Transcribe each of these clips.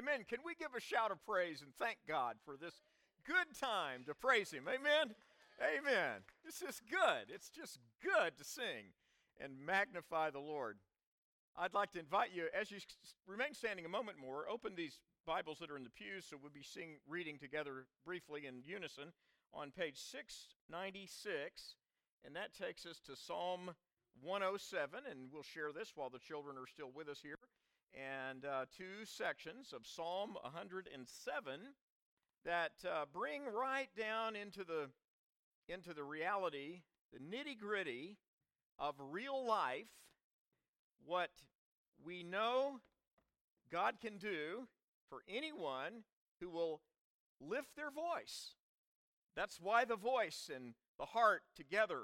Amen. Can we give a shout of praise and thank God for this good time to praise Him? Amen. Amen. This is good. It's just good to sing and magnify the Lord. I'd like to invite you, as you remain standing a moment more, open these Bibles that are in the pews, so we'll be reading together briefly in unison on page 696, and that takes us to Psalm 107, and we'll share this while the children are still with us here. And uh, two sections of Psalm 107 that uh, bring right down into the into the reality, the nitty gritty of real life, what we know God can do for anyone who will lift their voice. That's why the voice and the heart together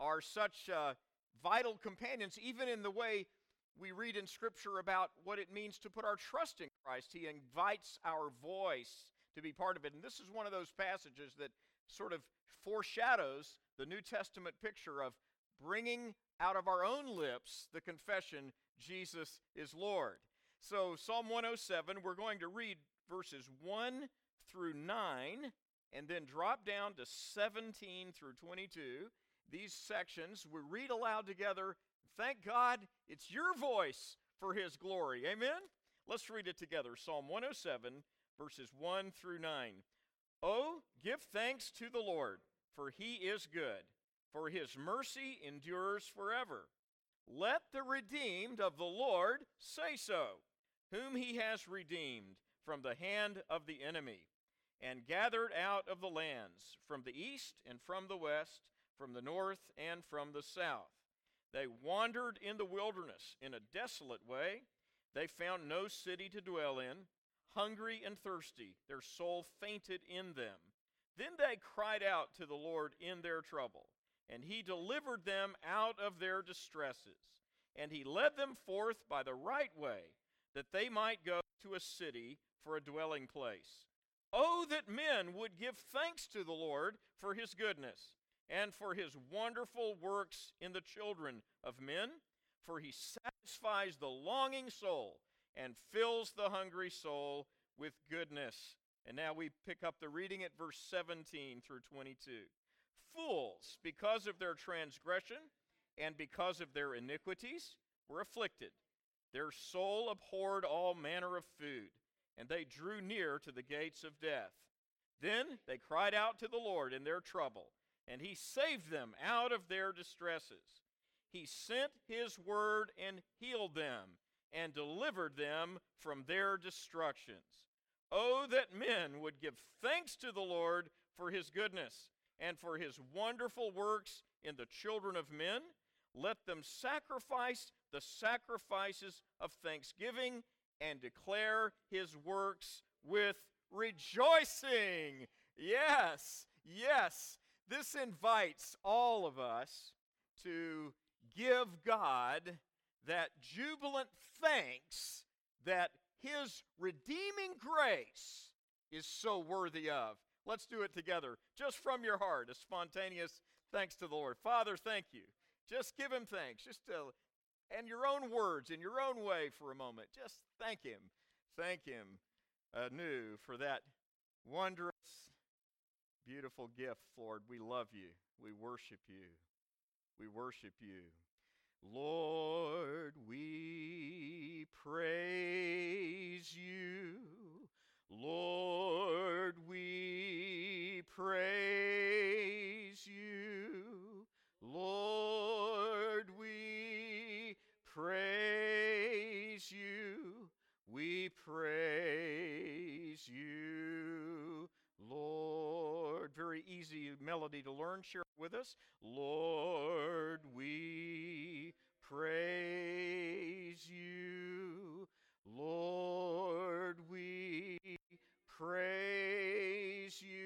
are such uh, vital companions, even in the way we read in Scripture about what it means to put our trust in Christ. He invites our voice to be part of it. And this is one of those passages that sort of foreshadows the New Testament picture of bringing out of our own lips the confession, Jesus is Lord. So, Psalm 107, we're going to read verses 1 through 9 and then drop down to 17 through 22. These sections we read aloud together. Thank God it's your voice for His glory. Amen? Let's read it together. Psalm 107, verses 1 through 9. Oh, give thanks to the Lord, for He is good, for His mercy endures forever. Let the redeemed of the Lord say so, whom He has redeemed from the hand of the enemy and gathered out of the lands from the east and from the west, from the north and from the south. They wandered in the wilderness in a desolate way. They found no city to dwell in. Hungry and thirsty, their soul fainted in them. Then they cried out to the Lord in their trouble, and he delivered them out of their distresses. And he led them forth by the right way, that they might go to a city for a dwelling place. Oh, that men would give thanks to the Lord for his goodness and for his wonderful works in the children of men, for he satisfies the longing soul and fills the hungry soul with goodness. And now we pick up the reading at verse 17 through 22. Fools, because of their transgression and because of their iniquities, were afflicted. Their soul abhorred all manner of food and they drew near to the gates of death. Then they cried out to the Lord in their trouble, and he saved them out of their distresses. He sent his word and healed them, and delivered them from their destructions. Oh, that men would give thanks to the Lord for his goodness and for his wonderful works in the children of men. Let them sacrifice the sacrifices of thanksgiving and declare his works with rejoicing. Yes, yes. This invites all of us to give God that jubilant thanks that his redeeming grace is so worthy of. Let's do it together, just from your heart, a spontaneous thanks to the Lord. Father, thank you. Just give him thanks. Just uh, to and your own words in your own way for a moment. Just thank Him. Thank Him anew for that wondrous, beautiful gift, Lord. We love you. We worship you. We worship you. Lord, we praise you. Lord, we praise you. Lord, we praise you. We praise you. Very easy melody to learn. Share it with us. Lord, we praise you. Lord, we praise you.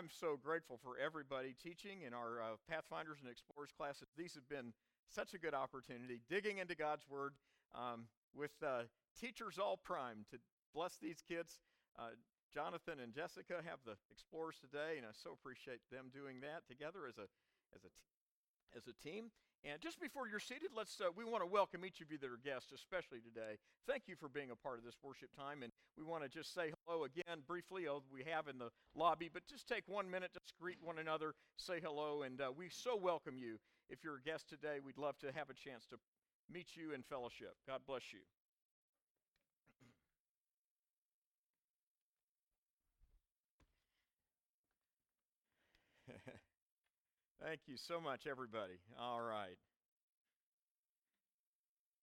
I'm so grateful for everybody teaching in our uh, Pathfinders and Explorers classes. These have been such a good opportunity, digging into God's Word um, with uh, teachers all primed to bless these kids. Uh, Jonathan and Jessica have the Explorers today, and I so appreciate them doing that together as a as a t- as a team. And just before you're seated, let's uh, we want to welcome each of you that are guests, especially today. Thank you for being a part of this worship time, and we want to just say hello again briefly. Oh, we have in the lobby, but just take one minute to greet one another, say hello, and uh, we so welcome you. If you're a guest today, we'd love to have a chance to meet you in fellowship. God bless you. Thank you so much, everybody. All right.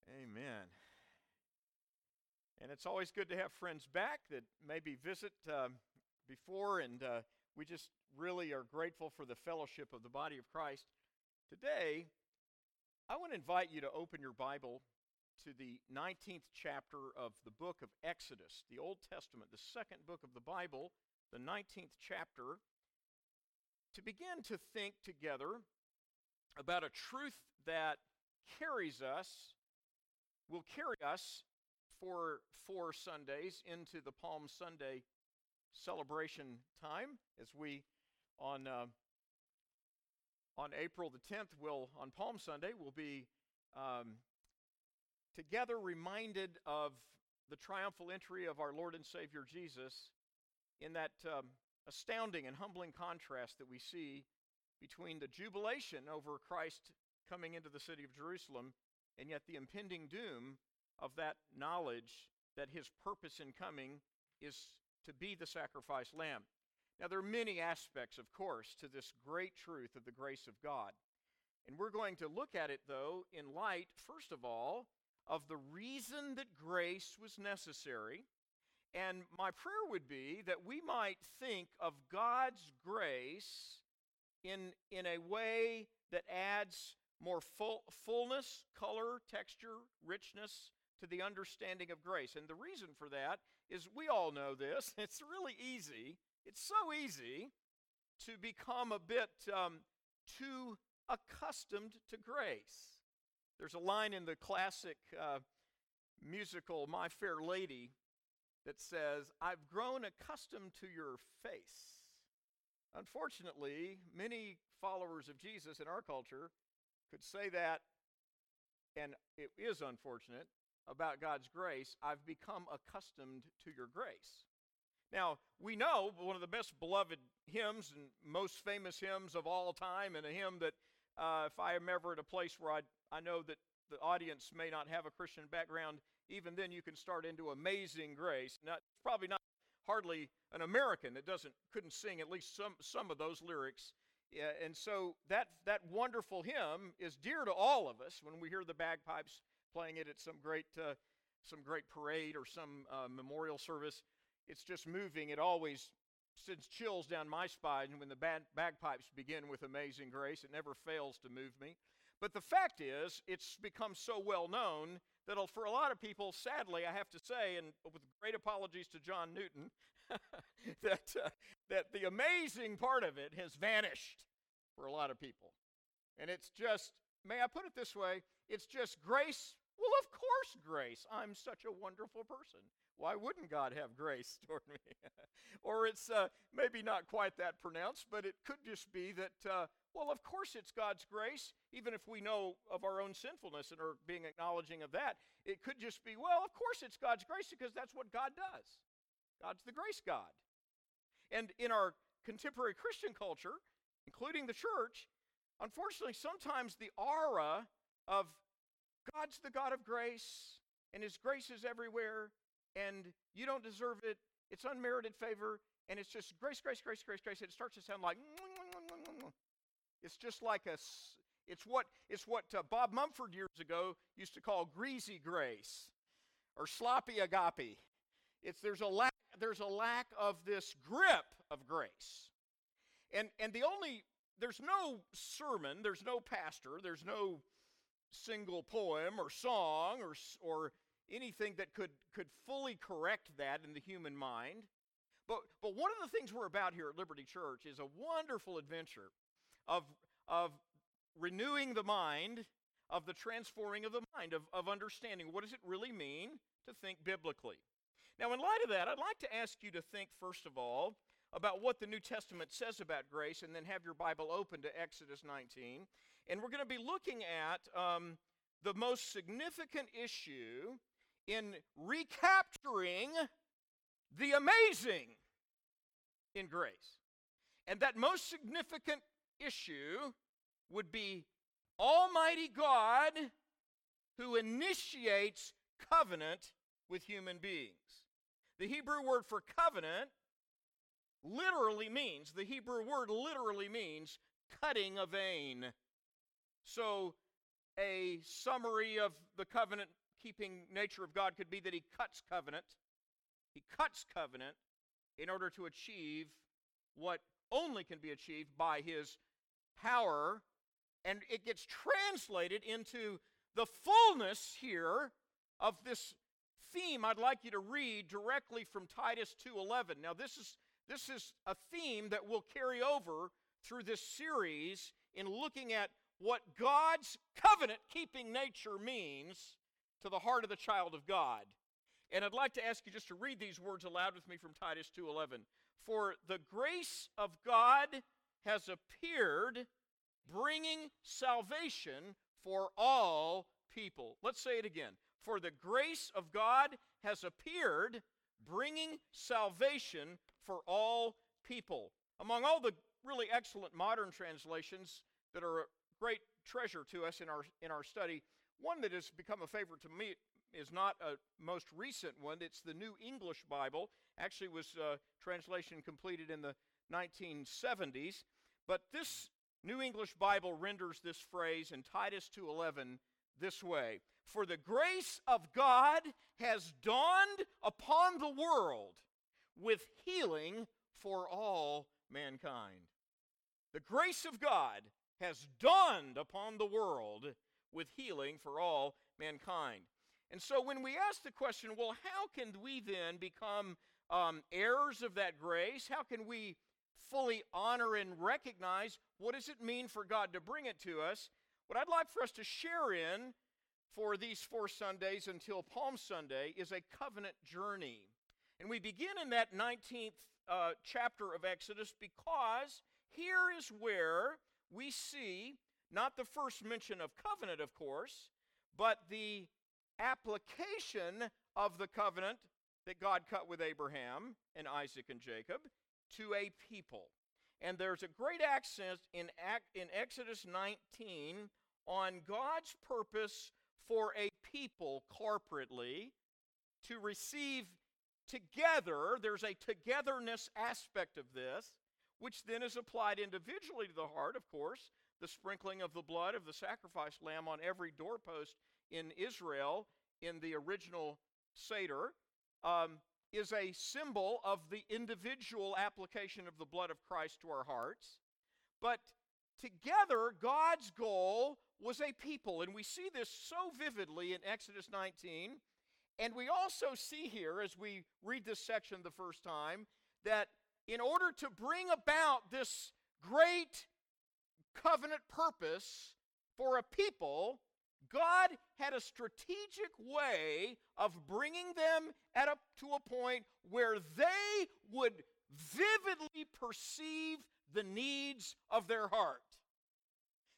Amen. And it's always good to have friends back that maybe visit um, before, and uh, we just really are grateful for the fellowship of the body of Christ. Today, I want to invite you to open your Bible to the 19th chapter of the book of Exodus, the Old Testament, the second book of the Bible, the 19th chapter to begin to think together about a truth that carries us, will carry us for four Sundays into the Palm Sunday celebration time as we on uh, on April the 10th will on Palm Sunday will be um, together reminded of the triumphal entry of our Lord and Savior Jesus in that um, astounding and humbling contrast that we see between the jubilation over Christ coming into the city of Jerusalem and yet the impending doom of that knowledge that his purpose in coming is to be the sacrificed lamb. Now, there are many aspects, of course, to this great truth of the grace of God. And we're going to look at it, though, in light, first of all, of the reason that grace was necessary and my prayer would be that we might think of God's grace in, in a way that adds more full, fullness, color, texture, richness to the understanding of grace. And the reason for that is we all know this. It's really easy. It's so easy to become a bit um, too accustomed to grace. There's a line in the classic uh, musical My Fair Lady that says, I've grown accustomed to your face. Unfortunately, many followers of Jesus in our culture could say that, and it is unfortunate, about God's grace. I've become accustomed to your grace. Now, we know one of the best beloved hymns and most famous hymns of all time, and a hymn that uh, if I am ever at a place where I, I know that the audience may not have a Christian background, even then you can start into amazing grace. Not probably not hardly an American that doesn't couldn't sing at least some some of those lyrics. Yeah, and so that that wonderful hymn is dear to all of us when we hear the bagpipes playing it at some great uh, some great parade or some uh, memorial service. It's just moving. It always sends chills down my spine when the bag- bagpipes begin with Amazing Grace. It never fails to move me. But the fact is, it's become so well known that for a lot of people, sadly, I have to say, and with great apologies to John Newton, that, uh, that the amazing part of it has vanished for a lot of people. And it's just, may I put it this way? It's just grace. Well, of course, grace. I'm such a wonderful person. Why wouldn't God have grace toward me? or it's uh, maybe not quite that pronounced, but it could just be that, uh, well, of course it's God's grace, even if we know of our own sinfulness and are being acknowledging of that. It could just be, well, of course it's God's grace because that's what God does. God's the grace God. And in our contemporary Christian culture, including the church, unfortunately, sometimes the aura of God's the God of grace and His grace is everywhere and you don't deserve it. It's unmerited favor, and it's just grace, grace, grace, grace, grace. It starts to sound like it's just like a. It's what it's what uh, Bob Mumford years ago used to call greasy grace, or sloppy agape. It's there's a lack there's a lack of this grip of grace, and and the only there's no sermon, there's no pastor, there's no single poem or song or or anything that could, could fully correct that in the human mind. But, but one of the things we're about here at Liberty Church is a wonderful adventure of, of renewing the mind, of the transforming of the mind, of, of understanding what does it really mean to think biblically. Now, in light of that, I'd like to ask you to think, first of all, about what the New Testament says about grace, and then have your Bible open to Exodus 19. And we're going to be looking at um, the most significant issue in recapturing the amazing in grace. And that most significant issue would be Almighty God who initiates covenant with human beings. The Hebrew word for covenant literally means, the Hebrew word literally means cutting a vein. So, a summary of the covenant keeping nature of God could be that He cuts covenant. He cuts covenant in order to achieve what only can be achieved by His power. And it gets translated into the fullness here of this theme I'd like you to read directly from Titus 2:11. Now this is this is a theme that will carry over through this series in looking at what God's covenant keeping nature means to the heart of the child of God. And I'd like to ask you just to read these words aloud with me from Titus 2:11. For the grace of God has appeared bringing salvation for all people. Let's say it again. For the grace of God has appeared bringing salvation for all people. Among all the really excellent modern translations that are a great treasure to us in our, in our study, one that has become a favorite to me is not a most recent one. It's the New English Bible. Actually, was a uh, translation completed in the 1970s. But this New English Bible renders this phrase in Titus 2:11 this way: "For the grace of God has dawned upon the world with healing for all mankind." The grace of God has dawned upon the world with healing for all mankind. And so when we ask the question, well, how can we then become um, heirs of that grace? How can we fully honor and recognize what does it mean for God to bring it to us? What I'd like for us to share in for these four Sundays until Palm Sunday is a covenant journey. And we begin in that 19th uh, chapter of Exodus because here is where we see not the first mention of covenant, of course, but the application of the covenant that God cut with Abraham and Isaac and Jacob to a people. And there's a great accent in, in Exodus 19 on God's purpose for a people corporately to receive together. There's a togetherness aspect of this, which then is applied individually to the heart, of course. The sprinkling of the blood of the sacrifice lamb on every doorpost in Israel in the original Seder um, is a symbol of the individual application of the blood of Christ to our hearts. But together, God's goal was a people. And we see this so vividly in Exodus 19. And we also see here, as we read this section the first time, that in order to bring about this great covenant purpose for a people, God had a strategic way of bringing them at a, to a point where they would vividly perceive the needs of their heart.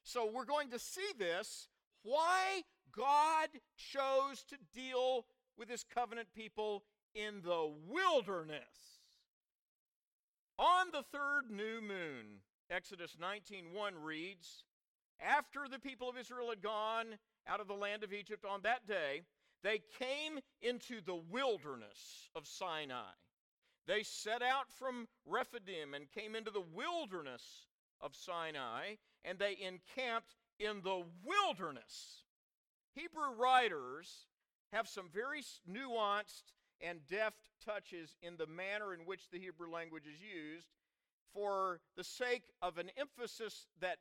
So we're going to see this why God chose to deal with his covenant people in the wilderness. On the third new moon, Exodus 19:1 reads, after the people of Israel had gone out of the land of Egypt on that day, they came into the wilderness of Sinai. They set out from Rephidim and came into the wilderness of Sinai, and they encamped in the wilderness. Hebrew writers have some very nuanced and deft touches in the manner in which the Hebrew language is used for the sake of an emphasis that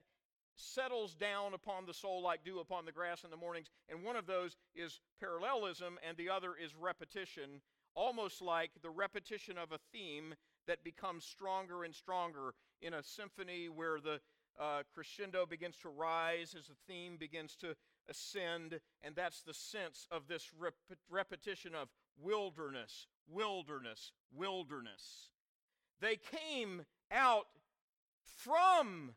settles down upon the soul like dew upon the grass in the mornings. And one of those is parallelism, and the other is repetition, almost like the repetition of a theme that becomes stronger and stronger in a symphony where the uh, crescendo begins to rise as the theme begins to ascend. And that's the sense of this rep- repetition of wilderness, wilderness, wilderness. They came out from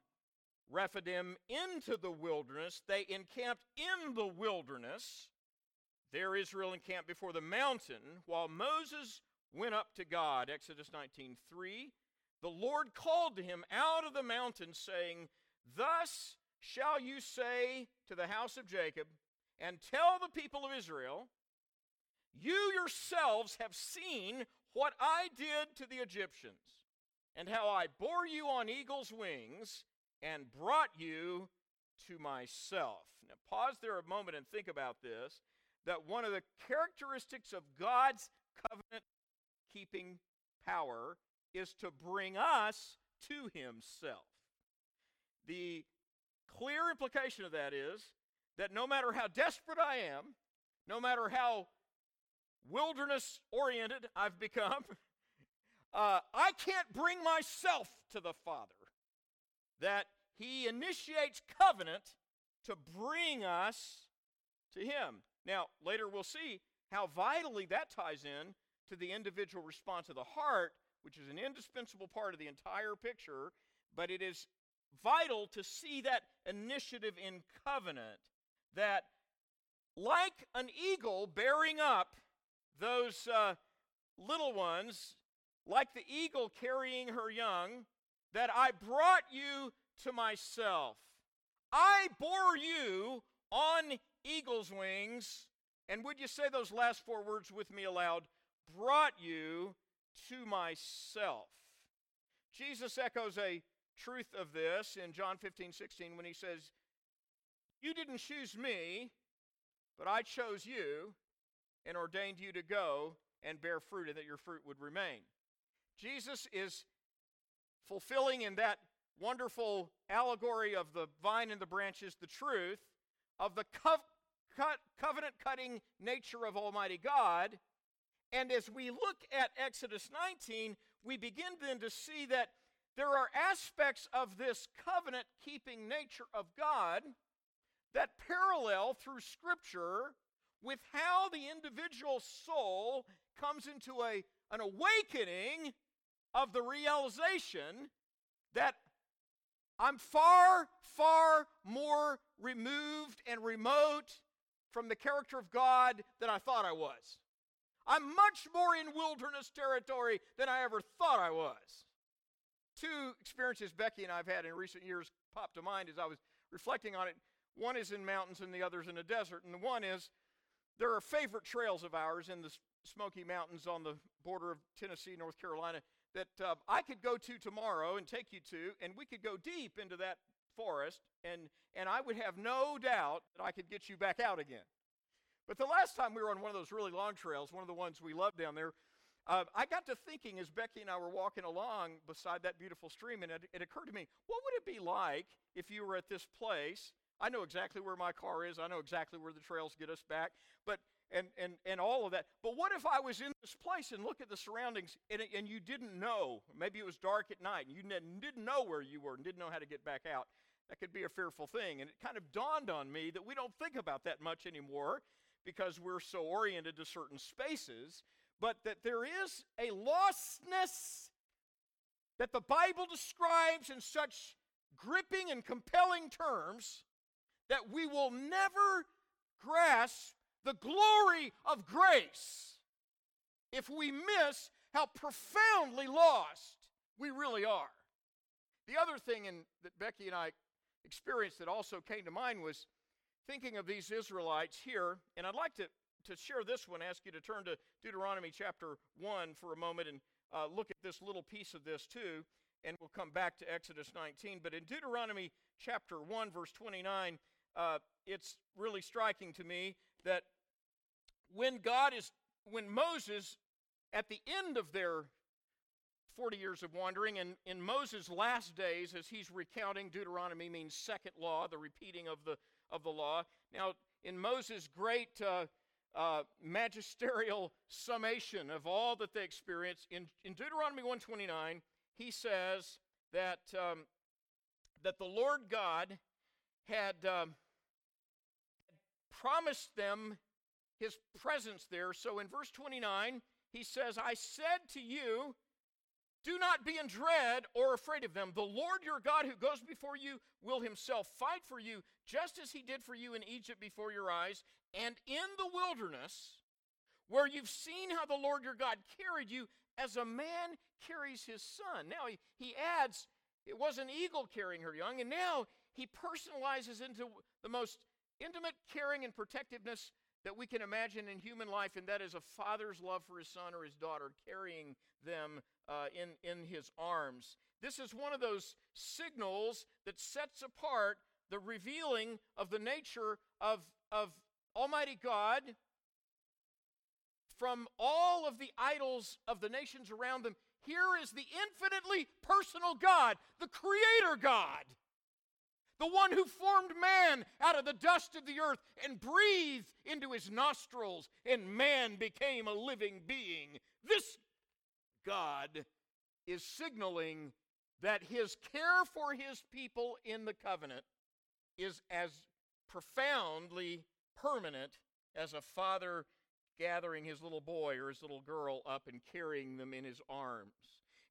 Rephidim into the wilderness. They encamped in the wilderness. There Israel encamped before the mountain while Moses went up to God. Exodus 19:3. The Lord called to him out of the mountain saying, "Thus shall you say to the house of Jacob and tell the people of Israel, you yourselves have seen what I did to the Egyptians and how I bore you on eagle's wings and brought you to myself. Now, pause there a moment and think about this that one of the characteristics of God's covenant keeping power is to bring us to Himself. The clear implication of that is that no matter how desperate I am, no matter how wilderness oriented I've become, uh, I can't bring myself to the Father. That He initiates covenant to bring us to Him. Now, later we'll see how vitally that ties in to the individual response of the heart, which is an indispensable part of the entire picture, but it is vital to see that initiative in covenant that, like an eagle bearing up those uh, little ones, like the eagle carrying her young, that I brought you to myself. I bore you on eagle's wings. And would you say those last four words with me aloud? Brought you to myself. Jesus echoes a truth of this in John 15, 16 when he says, You didn't choose me, but I chose you and ordained you to go and bear fruit and that your fruit would remain. Jesus is fulfilling in that wonderful allegory of the vine and the branches the truth of the co- co- covenant cutting nature of Almighty God. And as we look at Exodus 19, we begin then to see that there are aspects of this covenant keeping nature of God that parallel through Scripture with how the individual soul comes into a, an awakening of the realization that I'm far, far more removed and remote from the character of God than I thought I was. I'm much more in wilderness territory than I ever thought I was. Two experiences Becky and I have had in recent years popped to mind as I was reflecting on it. One is in mountains and the other is in a desert. And the one is there are favorite trails of ours in the Smoky Mountains on the border of Tennessee, North Carolina, that uh, I could go to tomorrow and take you to, and we could go deep into that forest, and, and I would have no doubt that I could get you back out again. But the last time we were on one of those really long trails, one of the ones we love down there, uh, I got to thinking as Becky and I were walking along beside that beautiful stream, and it, it occurred to me, what would it be like if you were at this place? I know exactly where my car is. I know exactly where the trails get us back. But and, and, and all of that. But what if I was in this place and look at the surroundings and, and you didn't know? Maybe it was dark at night and you didn't know where you were and didn't know how to get back out. That could be a fearful thing. And it kind of dawned on me that we don't think about that much anymore because we're so oriented to certain spaces, but that there is a lostness that the Bible describes in such gripping and compelling terms that we will never grasp the glory of grace if we miss how profoundly lost we really are. The other thing in, that Becky and I experienced that also came to mind was thinking of these Israelites here, and I'd like to, to share this one, ask you to turn to Deuteronomy chapter 1 for a moment and uh, look at this little piece of this too, and we'll come back to Exodus 19. But in Deuteronomy chapter 1, verse 29, uh, it's really striking to me that when God is, when Moses, at the end of their 40 years of wandering, and in Moses' last days, as he's recounting, Deuteronomy means second law, the repeating of the, of the law. Now, in Moses' great uh, uh, magisterial summation of all that they experienced, in, in Deuteronomy 129, he says that, um, that the Lord God had um, promised them his presence there. So in verse 29, he says, I said to you, do not be in dread or afraid of them. The Lord your God, who goes before you, will himself fight for you, just as he did for you in Egypt before your eyes. And in the wilderness, where you've seen how the Lord your God carried you as a man carries his son. Now he, he adds, it was an eagle carrying her young, and now he personalizes into the most intimate caring and protectiveness that we can imagine in human life, and that is a father's love for his son or his daughter, carrying them uh, in, in his arms. This is one of those signals that sets apart the revealing of the nature of, of Almighty God from all of the idols of the nations around them. Here is the infinitely personal God, the Creator God the one who formed man out of the dust of the earth and breathed into his nostrils, and man became a living being. This God is signaling that his care for his people in the covenant is as profoundly permanent as a father gathering his little boy or his little girl up and carrying them in his arms.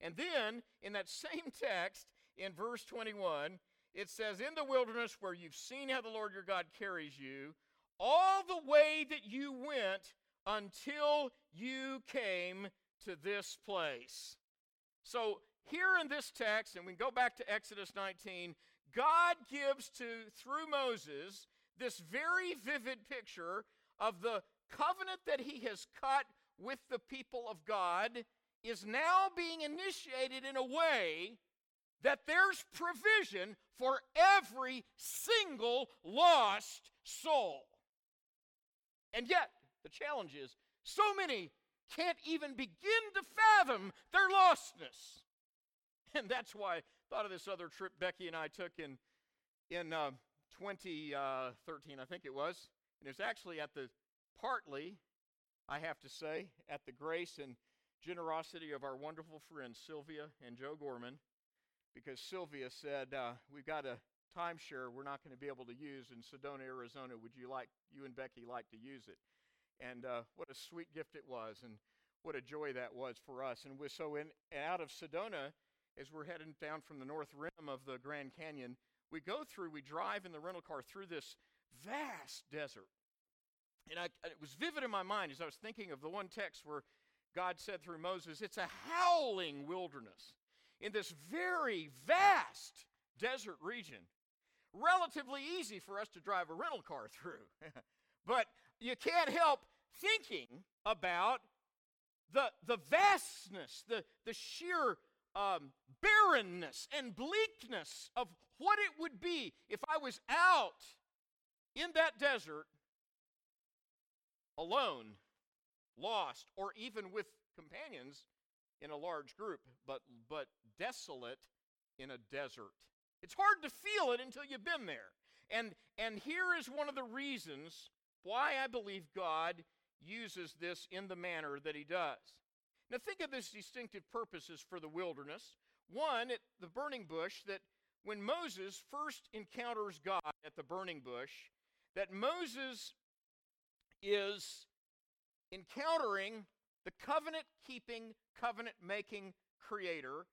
And then, in that same text, in verse 21, it says, In the wilderness where you've seen how the Lord your God carries you, all the way that you went until you came to this place. So, here in this text, and we go back to Exodus 19, God gives to, through Moses, this very vivid picture of the covenant that he has cut with the people of God is now being initiated in a way that there's provision for every single lost soul. And yet, the challenge is so many can't even begin to fathom their lostness. And that's why I thought of this other trip Becky and I took in, in uh, 2013, uh, I think it was. And it was actually at the, partly, I have to say, at the grace and generosity of our wonderful friends Sylvia and Joe Gorman because Sylvia said, uh, We've got a timeshare we're not going to be able to use in Sedona, Arizona. Would you like, you and Becky like to use it? And uh, what a sweet gift it was, and what a joy that was for us. And we're so in out of Sedona, as we're heading down from the north rim of the Grand Canyon, we go through, we drive in the rental car through this vast desert. And I, it was vivid in my mind as I was thinking of the one text where God said through Moses, It's a howling wilderness in this very vast desert region. Relatively easy for us to drive a rental car through. but you can't help thinking about the, the vastness, the, the sheer um, barrenness and bleakness of what it would be if I was out in that desert alone, lost, or even with companions in a large group, but, but desolate in a desert. It's hard to feel it until you've been there. And, and here is one of the reasons why I believe God uses this in the manner that he does. Now, think of his distinctive purposes for the wilderness. One, at the burning bush, that when Moses first encounters God at the burning bush, that Moses is encountering the covenant keeping, covenant making creator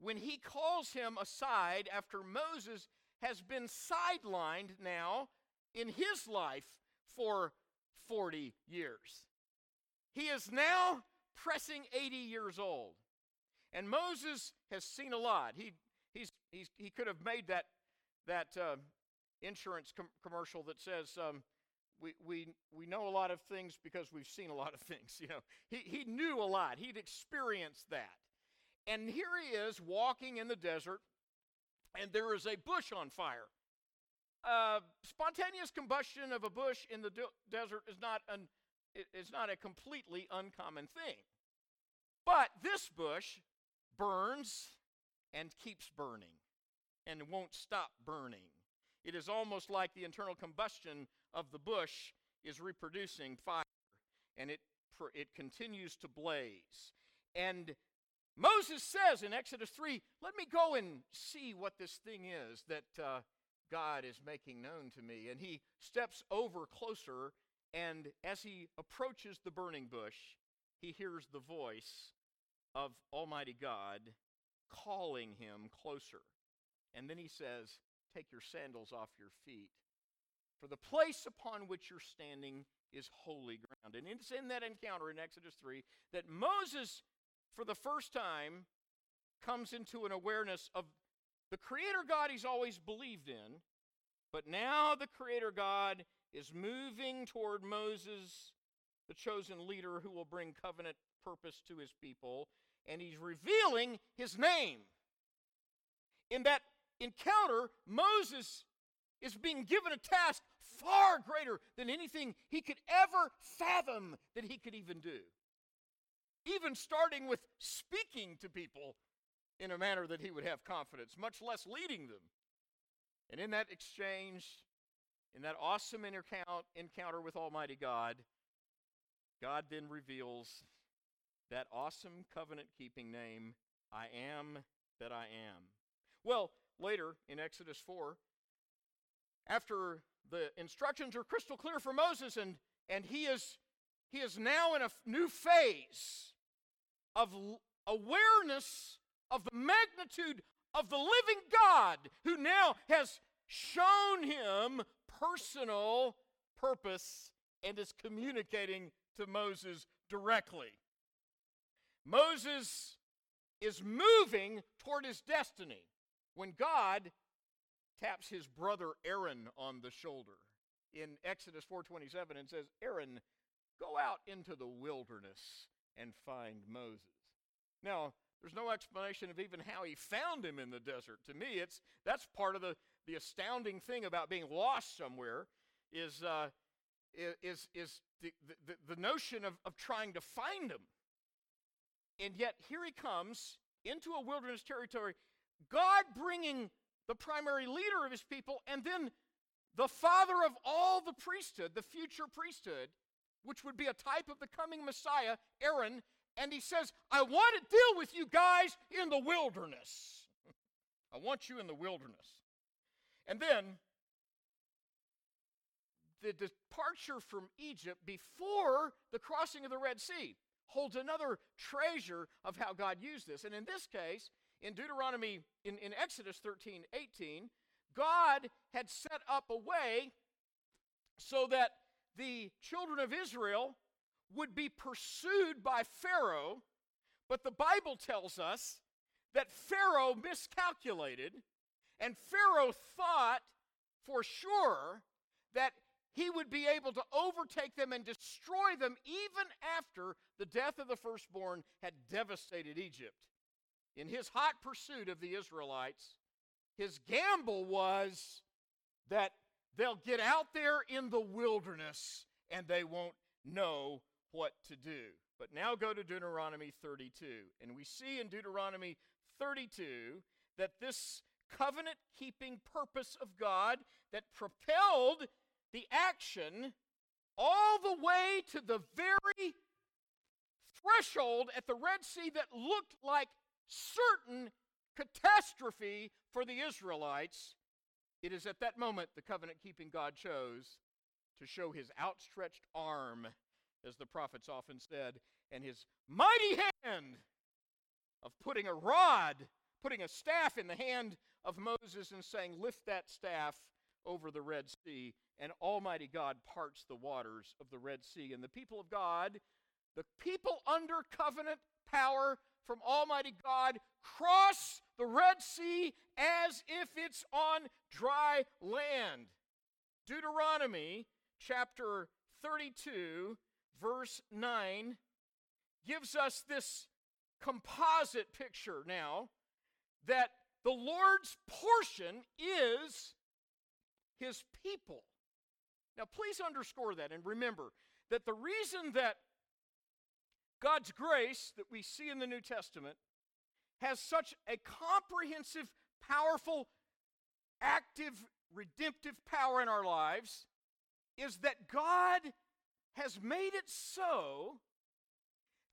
when he calls him aside after Moses has been sidelined now in his life for 40 years. He is now pressing 80 years old. And Moses has seen a lot. He, he's, he's, he could have made that, that uh, insurance com- commercial that says, um, we, we, we know a lot of things because we've seen a lot of things. You know, he, he knew a lot. He'd experienced that. And here he is walking in the desert, and there is a bush on fire. Uh, spontaneous combustion of a bush in the de- desert is not, an, is not a completely uncommon thing. But this bush burns and keeps burning and won't stop burning. It is almost like the internal combustion of the bush is reproducing fire, and it, it continues to blaze. And Moses says in Exodus 3, Let me go and see what this thing is that uh, God is making known to me. And he steps over closer, and as he approaches the burning bush, he hears the voice of Almighty God calling him closer. And then he says, Take your sandals off your feet, for the place upon which you're standing is holy ground. And it's in that encounter in Exodus 3 that Moses, for the first time, comes into an awareness of the Creator God he's always believed in, but now the Creator God is moving toward Moses, the chosen leader who will bring covenant purpose to his people, and he's revealing his name. In that encounter, Moses is being given a task far greater than anything he could ever fathom that he could even do. Even starting with speaking to people in a manner that he would have confidence, much less leading them. And in that exchange, in that awesome encounter with Almighty God, God then reveals that awesome covenant keeping name, I am that I am. Well, later in Exodus 4, after the instructions are crystal clear for Moses and, and he is he is now in a new phase of awareness of the magnitude of the living God who now has shown him personal purpose and is communicating to Moses directly. Moses is moving toward his destiny when God taps his brother Aaron on the shoulder in Exodus 4:27 and says, "Aaron, go out into the wilderness and find Moses." Now, there's no explanation of even how he found him in the desert. To me, it's that's part of the, the astounding thing about being lost somewhere is, uh, is, is the, the, the notion of, of trying to find him. And yet, here he comes into a wilderness territory, God bringing the primary leader of his people, and then the father of all the priesthood, the future priesthood, which would be a type of the coming Messiah, Aaron, and he says, I want to deal with you guys in the wilderness. I want you in the wilderness. And then the departure from Egypt before the crossing of the Red Sea holds another treasure of how God used this. And in this case, in Deuteronomy, in, in Exodus 13 18, God had set up a way so that the children of Israel would be pursued by Pharaoh, but the Bible tells us that Pharaoh miscalculated, and Pharaoh thought for sure that he would be able to overtake them and destroy them even after the death of the firstborn had devastated Egypt. In his hot pursuit of the Israelites, his gamble was that they'll get out there in the wilderness and they won't know what to do. But now go to Deuteronomy 32. And we see in Deuteronomy 32 that this covenant keeping purpose of God that propelled the action all the way to the very threshold at the Red Sea that looked like certain catastrophe for the Israelites. It is at that moment the covenant keeping God chose to show his outstretched arm as the prophets often said, and his mighty hand of putting a rod, putting a staff in the hand of Moses and saying, Lift that staff over the Red Sea. And Almighty God parts the waters of the Red Sea. And the people of God, the people under covenant power from Almighty God, cross the Red Sea as if it's on dry land. Deuteronomy chapter 32 verse 9 gives us this composite picture now that the Lord's portion is his people. Now, please underscore that and remember that the reason that God's grace that we see in the New Testament has such a comprehensive, powerful, active, redemptive power in our lives is that God has made it so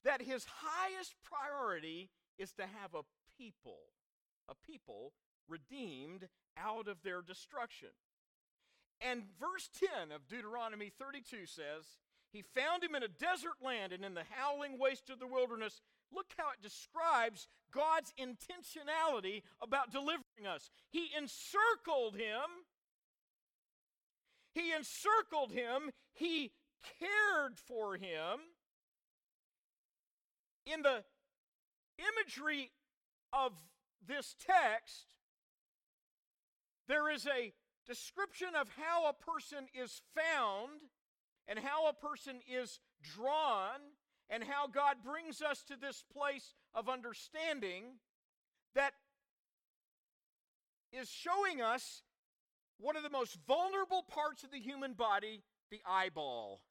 that his highest priority is to have a people, a people redeemed out of their destruction. And verse 10 of Deuteronomy 32 says, He found him in a desert land and in the howling waste of the wilderness. Look how it describes God's intentionality about delivering us. He encircled him. He encircled him. He cared for him. In the imagery of this text, there is a description of how a person is found and how a person is drawn and how God brings us to this place of understanding that is showing us one of the most vulnerable parts of the human body, the eyeball.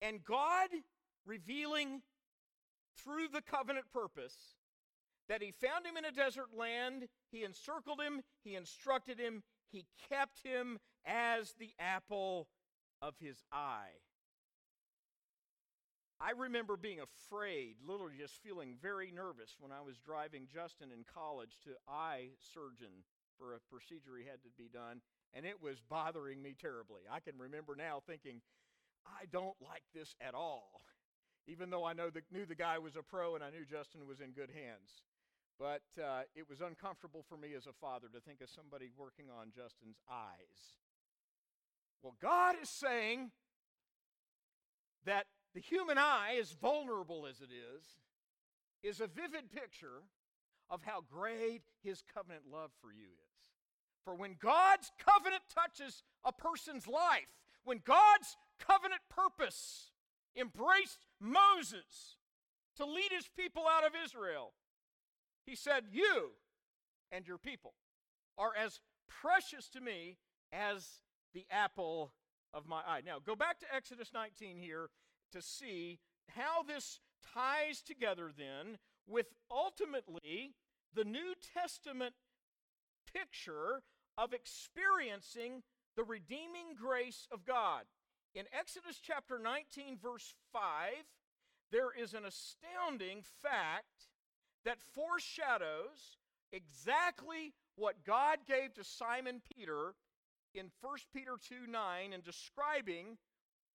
And God revealing through the covenant purpose that he found him in a desert land, he encircled him, he instructed him, he kept him as the apple of his eye. I remember being afraid, literally just feeling very nervous when I was driving Justin in college to eye surgeon for a procedure he had to be done, and it was bothering me terribly. I can remember now thinking, I don't like this at all, even though I know the, knew the guy was a pro and I knew Justin was in good hands. But uh, it was uncomfortable for me as a father to think of somebody working on Justin's eyes. Well, God is saying that the human eye, as vulnerable as it is, is a vivid picture of how great his covenant love for you is. For when God's covenant touches a person's life, when God's covenant purpose embraced Moses to lead his people out of Israel, he said, You and your people are as precious to me as the apple of my eye. Now, go back to Exodus 19 here to see how this ties together then with ultimately the New Testament picture of experiencing the redeeming grace of God. In Exodus chapter 19, verse 5, there is an astounding fact that foreshadows exactly what God gave to Simon Peter in 1 Peter 2 9 in describing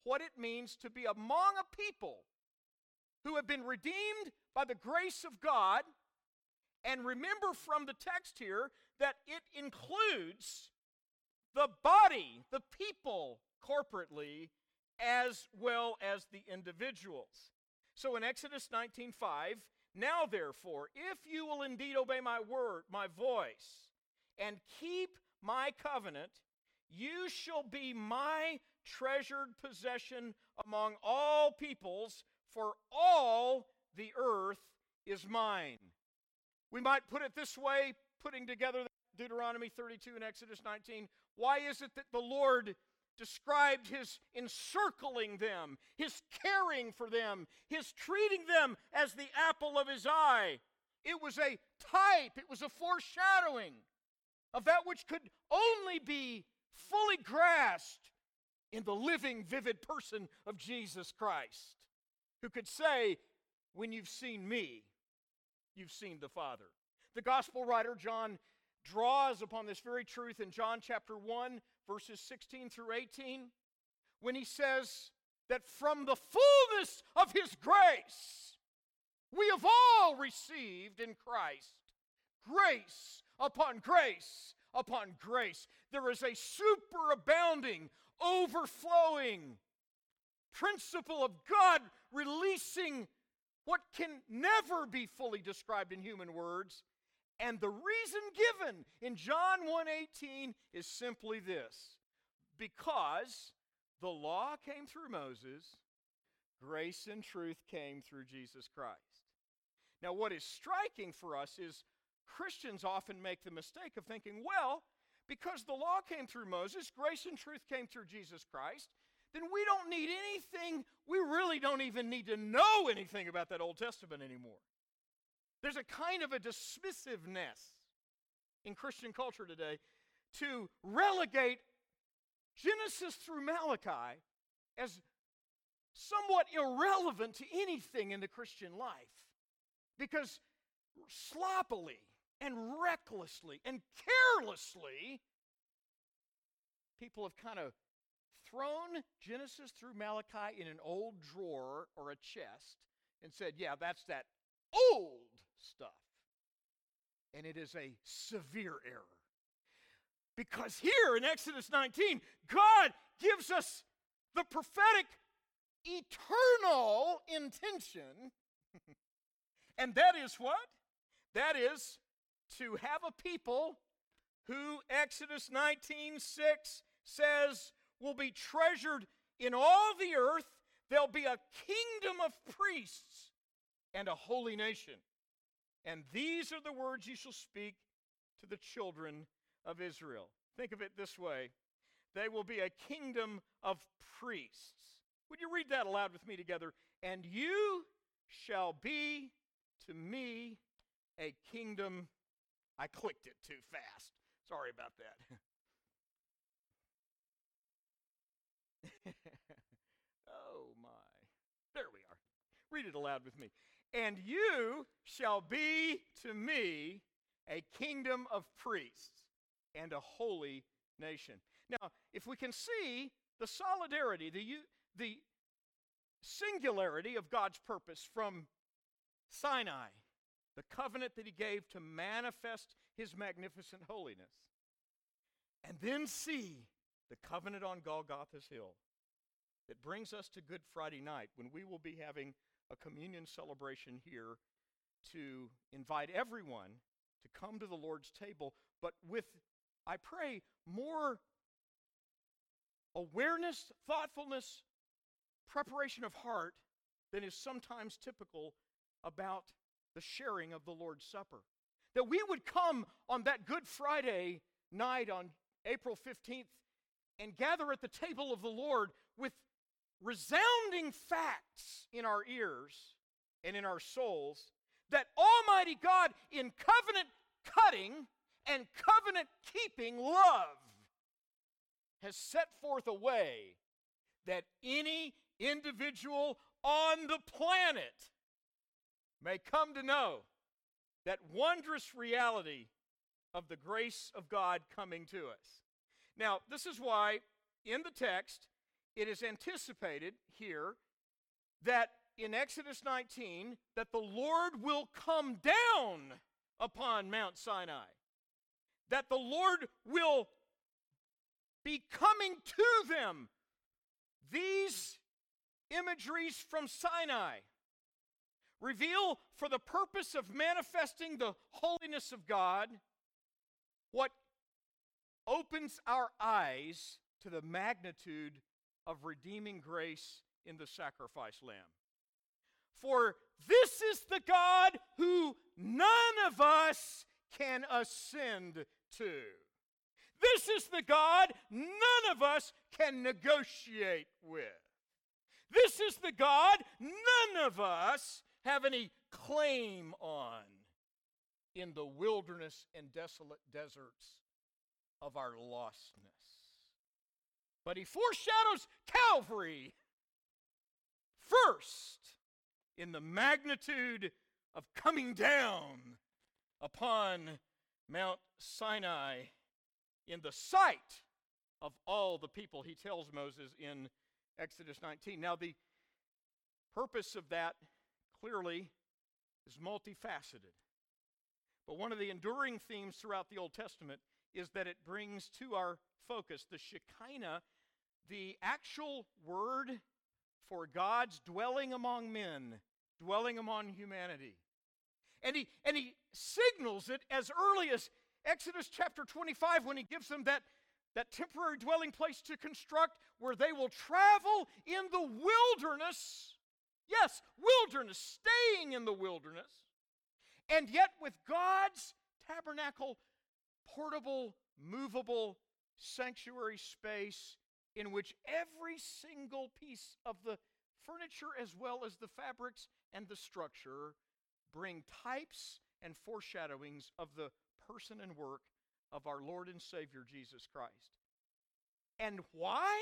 what it means to be among a people who have been redeemed by the grace of God. And remember from the text here that it includes the body, the people corporately, as well as the individuals. So in Exodus 19:5, now, therefore, if you will indeed obey my word, my voice, and keep my covenant, you shall be my treasured possession among all peoples, for all the earth is mine. We might put it this way, putting together Deuteronomy 32 and Exodus 19. Why is it that the Lord described his encircling them, his caring for them, his treating them as the apple of his eye. It was a type, it was a foreshadowing of that which could only be fully grasped in the living, vivid person of Jesus Christ, who could say, When you've seen me, you've seen the Father. The gospel writer John draws upon this very truth in John chapter 1, verses 16 through 18, when he says that from the fullness of his grace, we have all received in Christ grace upon grace upon grace. There is a superabounding, overflowing principle of God releasing what can never be fully described in human words and the reason given in John 1:18 is simply this. Because the law came through Moses, grace and truth came through Jesus Christ. Now what is striking for us is Christians often make the mistake of thinking, well, because the law came through Moses, grace and truth came through Jesus Christ, then we don't need anything. We really don't even need to know anything about that Old Testament anymore. There's a kind of a dismissiveness in Christian culture today to relegate Genesis through Malachi as somewhat irrelevant to anything in the Christian life because sloppily and recklessly and carelessly people have kind of thrown Genesis through Malachi in an old drawer or a chest and said, Yeah, that's that old stuff. And it is a severe error. Because here in Exodus 19, God gives us the prophetic eternal intention. and that is what? That is to have a people who Exodus 19 6 says will be treasured in all the earth. There'll be a kingdom of priests and a holy nation. And these are the words you shall speak to the children of Israel. Think of it this way they will be a kingdom of priests. Would you read that aloud with me together? And you shall be to me a kingdom. I clicked it too fast. Sorry about that. oh my. There we are. Read it aloud with me. And you shall be to me a kingdom of priests and a holy nation. Now, if we can see the solidarity, the, the singularity of God's purpose from Sinai, the covenant that he gave to manifest his magnificent holiness, and then see the covenant on Golgotha's hill that brings us to Good Friday night when we will be having a communion celebration here to invite everyone to come to the Lord's table, but with, I pray, more awareness, thoughtfulness, preparation of heart than is sometimes typical about the sharing of the Lord's Supper. That we would come on that Good Friday night on April 15th and gather at the table of the Lord with resounding facts in our ears and in our souls that Almighty God, in covenant cutting and covenant keeping love, has set forth a way that any individual on the planet may come to know that wondrous reality of the grace of God coming to us. Now, this is why in the text it is anticipated here that in Exodus 19 that the Lord will come down upon Mount Sinai. That the Lord will be coming to them. These imageries from Sinai reveal for the purpose of manifesting the holiness of God what opens our eyes to the magnitude of redeeming grace in the sacrifice lamb. For this is the God who none of us can ascend to. This is the God none of us can negotiate with. This is the God none of us have any claim on in the wilderness and desolate deserts of our lostness. But he foreshadows Calvary first in the magnitude of coming down upon Mount Sinai in the sight of all the people, he tells Moses in Exodus 19. Now, the purpose of that clearly is multifaceted. But one of the enduring themes throughout the Old Testament is that it brings to our focus the Shekinah, the actual word for God's dwelling among men, dwelling among humanity. And he, and he signals it as early as Exodus chapter 25 when he gives them that, that temporary dwelling place to construct where they will travel in the wilderness. Yes, wilderness, staying in the wilderness. And yet, with God's tabernacle, portable, movable sanctuary space in which every single piece of the furniture, as well as the fabrics and the structure, bring types and foreshadowings of the person and work of our Lord and Savior Jesus Christ. And why?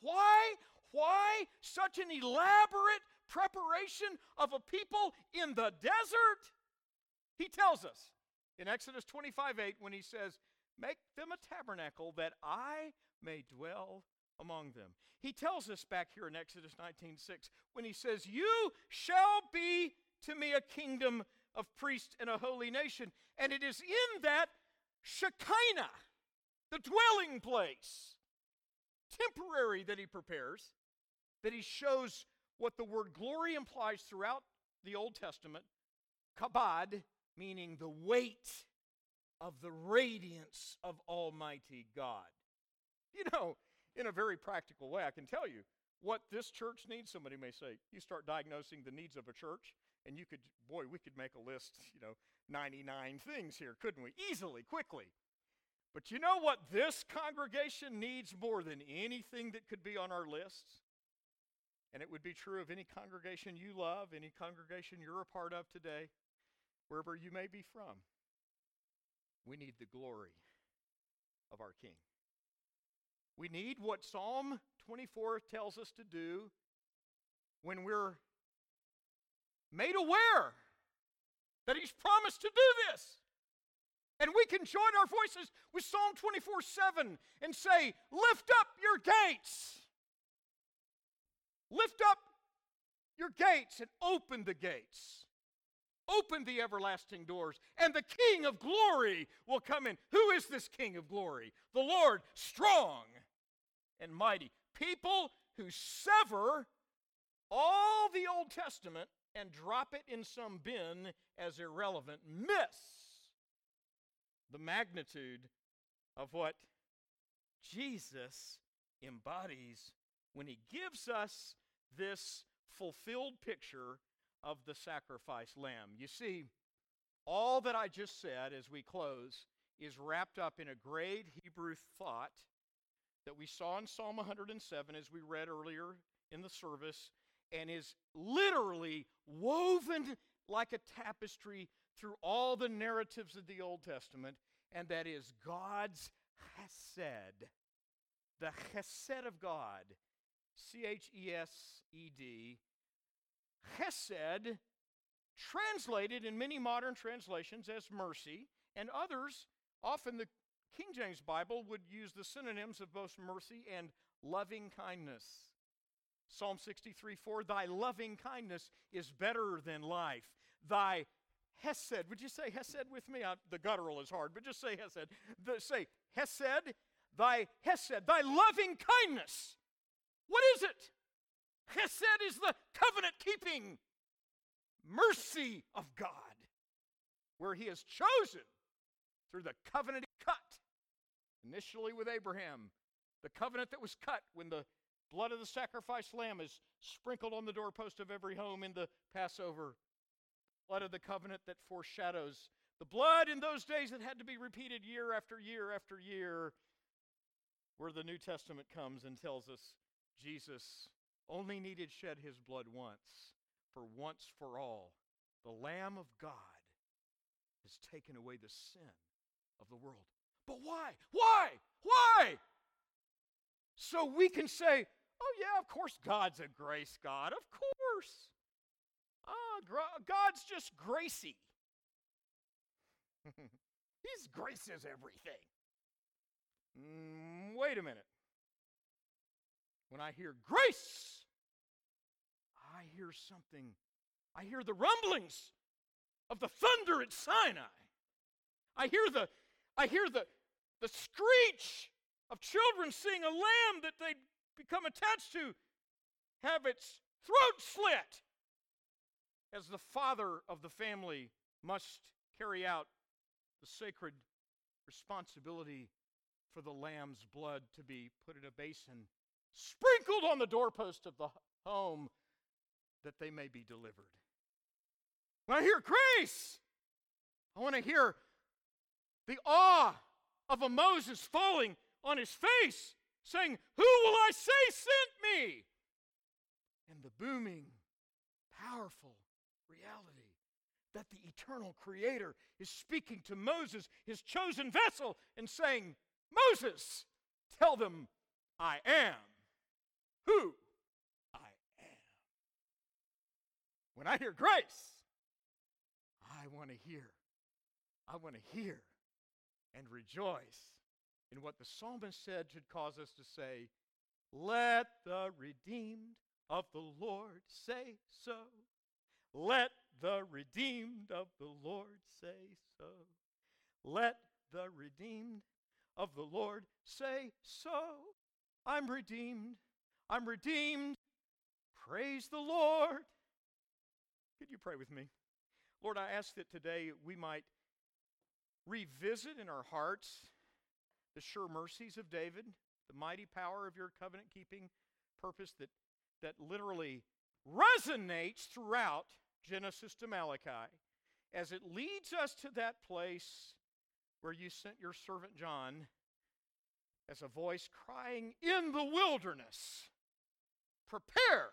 Why? Why such an elaborate preparation of a people in the desert? He tells us in Exodus 25 8 when he says, Make them a tabernacle that I may dwell among them. He tells us back here in Exodus 19:6 when he says, "You shall be to me a kingdom of priests and a holy nation." And it is in that Shekinah, the dwelling place, temporary that he prepares, that he shows what the word glory implies throughout the Old Testament, kabod, meaning the weight of the radiance of Almighty God. You know, in a very practical way, I can tell you what this church needs. Somebody may say, you start diagnosing the needs of a church, and you could, boy, we could make a list, you know, 99 things here, couldn't we? Easily, quickly. But you know what this congregation needs more than anything that could be on our lists? And it would be true of any congregation you love, any congregation you're a part of today, wherever you may be from. We need the glory of our King. We need what Psalm 24 tells us to do when we're made aware that He's promised to do this. And we can join our voices with Psalm 24 7 and say, Lift up your gates. Lift up your gates and open the gates. Open the everlasting doors, and the King of glory will come in. Who is this King of glory? The Lord, strong and mighty. People who sever all the Old Testament and drop it in some bin as irrelevant miss the magnitude of what Jesus embodies when he gives us this fulfilled picture of the sacrifice lamb. You see, all that I just said as we close is wrapped up in a great Hebrew thought that we saw in Psalm 107 as we read earlier in the service and is literally woven like a tapestry through all the narratives of the Old Testament, and that is God's chesed. The chesed of God. C H E S E D. Chesed, translated in many modern translations as mercy, and others, often the King James Bible, would use the synonyms of both mercy and loving kindness. Psalm 63 4 Thy loving kindness is better than life. Thy Hesed. Would you say Hesed with me? I, the guttural is hard, but just say Hesed. The, say Hesed, thy Hesed, thy loving kindness. What is it? Hesed is the covenant keeping mercy of God, where He has chosen through the covenant cut, initially with Abraham, the covenant that was cut when the blood of the sacrificed lamb is sprinkled on the doorpost of every home in the Passover. Blood of the covenant that foreshadows the blood in those days that had to be repeated year after year after year, where the New Testament comes and tells us Jesus only needed shed his blood once, for once for all. The Lamb of God has taken away the sin of the world. But why? Why? Why? So we can say, oh, yeah, of course God's a grace God. Of course. Ah, God's just gracy. His grace is everything. Mm, wait a minute. When I hear grace, I hear something. I hear the rumblings of the thunder at Sinai. I hear the, I hear the, the screech of children seeing a lamb that they become attached to have its throat slit as the father of the family, must carry out the sacred responsibility for the lamb's blood to be put in a basin, sprinkled on the doorpost of the home, that they may be delivered. When I hear grace, I want to hear the awe of a Moses falling on his face, saying, Who will I say sent me? And the booming, powerful reality that the eternal Creator is speaking to Moses, his chosen vessel, and saying, Moses, tell them I am who I am. When I hear grace, I want to hear. I want to hear and rejoice in what the psalmist said should cause us to say, Let the redeemed of the Lord say so. Let the redeemed of the Lord say so. Let the redeemed of the Lord say so. I'm redeemed. I'm redeemed. Praise the Lord. Could you pray with me? Lord, I ask that today we might revisit in our hearts the sure mercies of David, the mighty power of your covenant keeping purpose that, that literally resonates throughout Genesis to Malachi as it leads us to that place where you sent your servant John as a voice crying in the wilderness, Prepare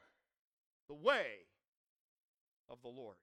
the way of the Lord.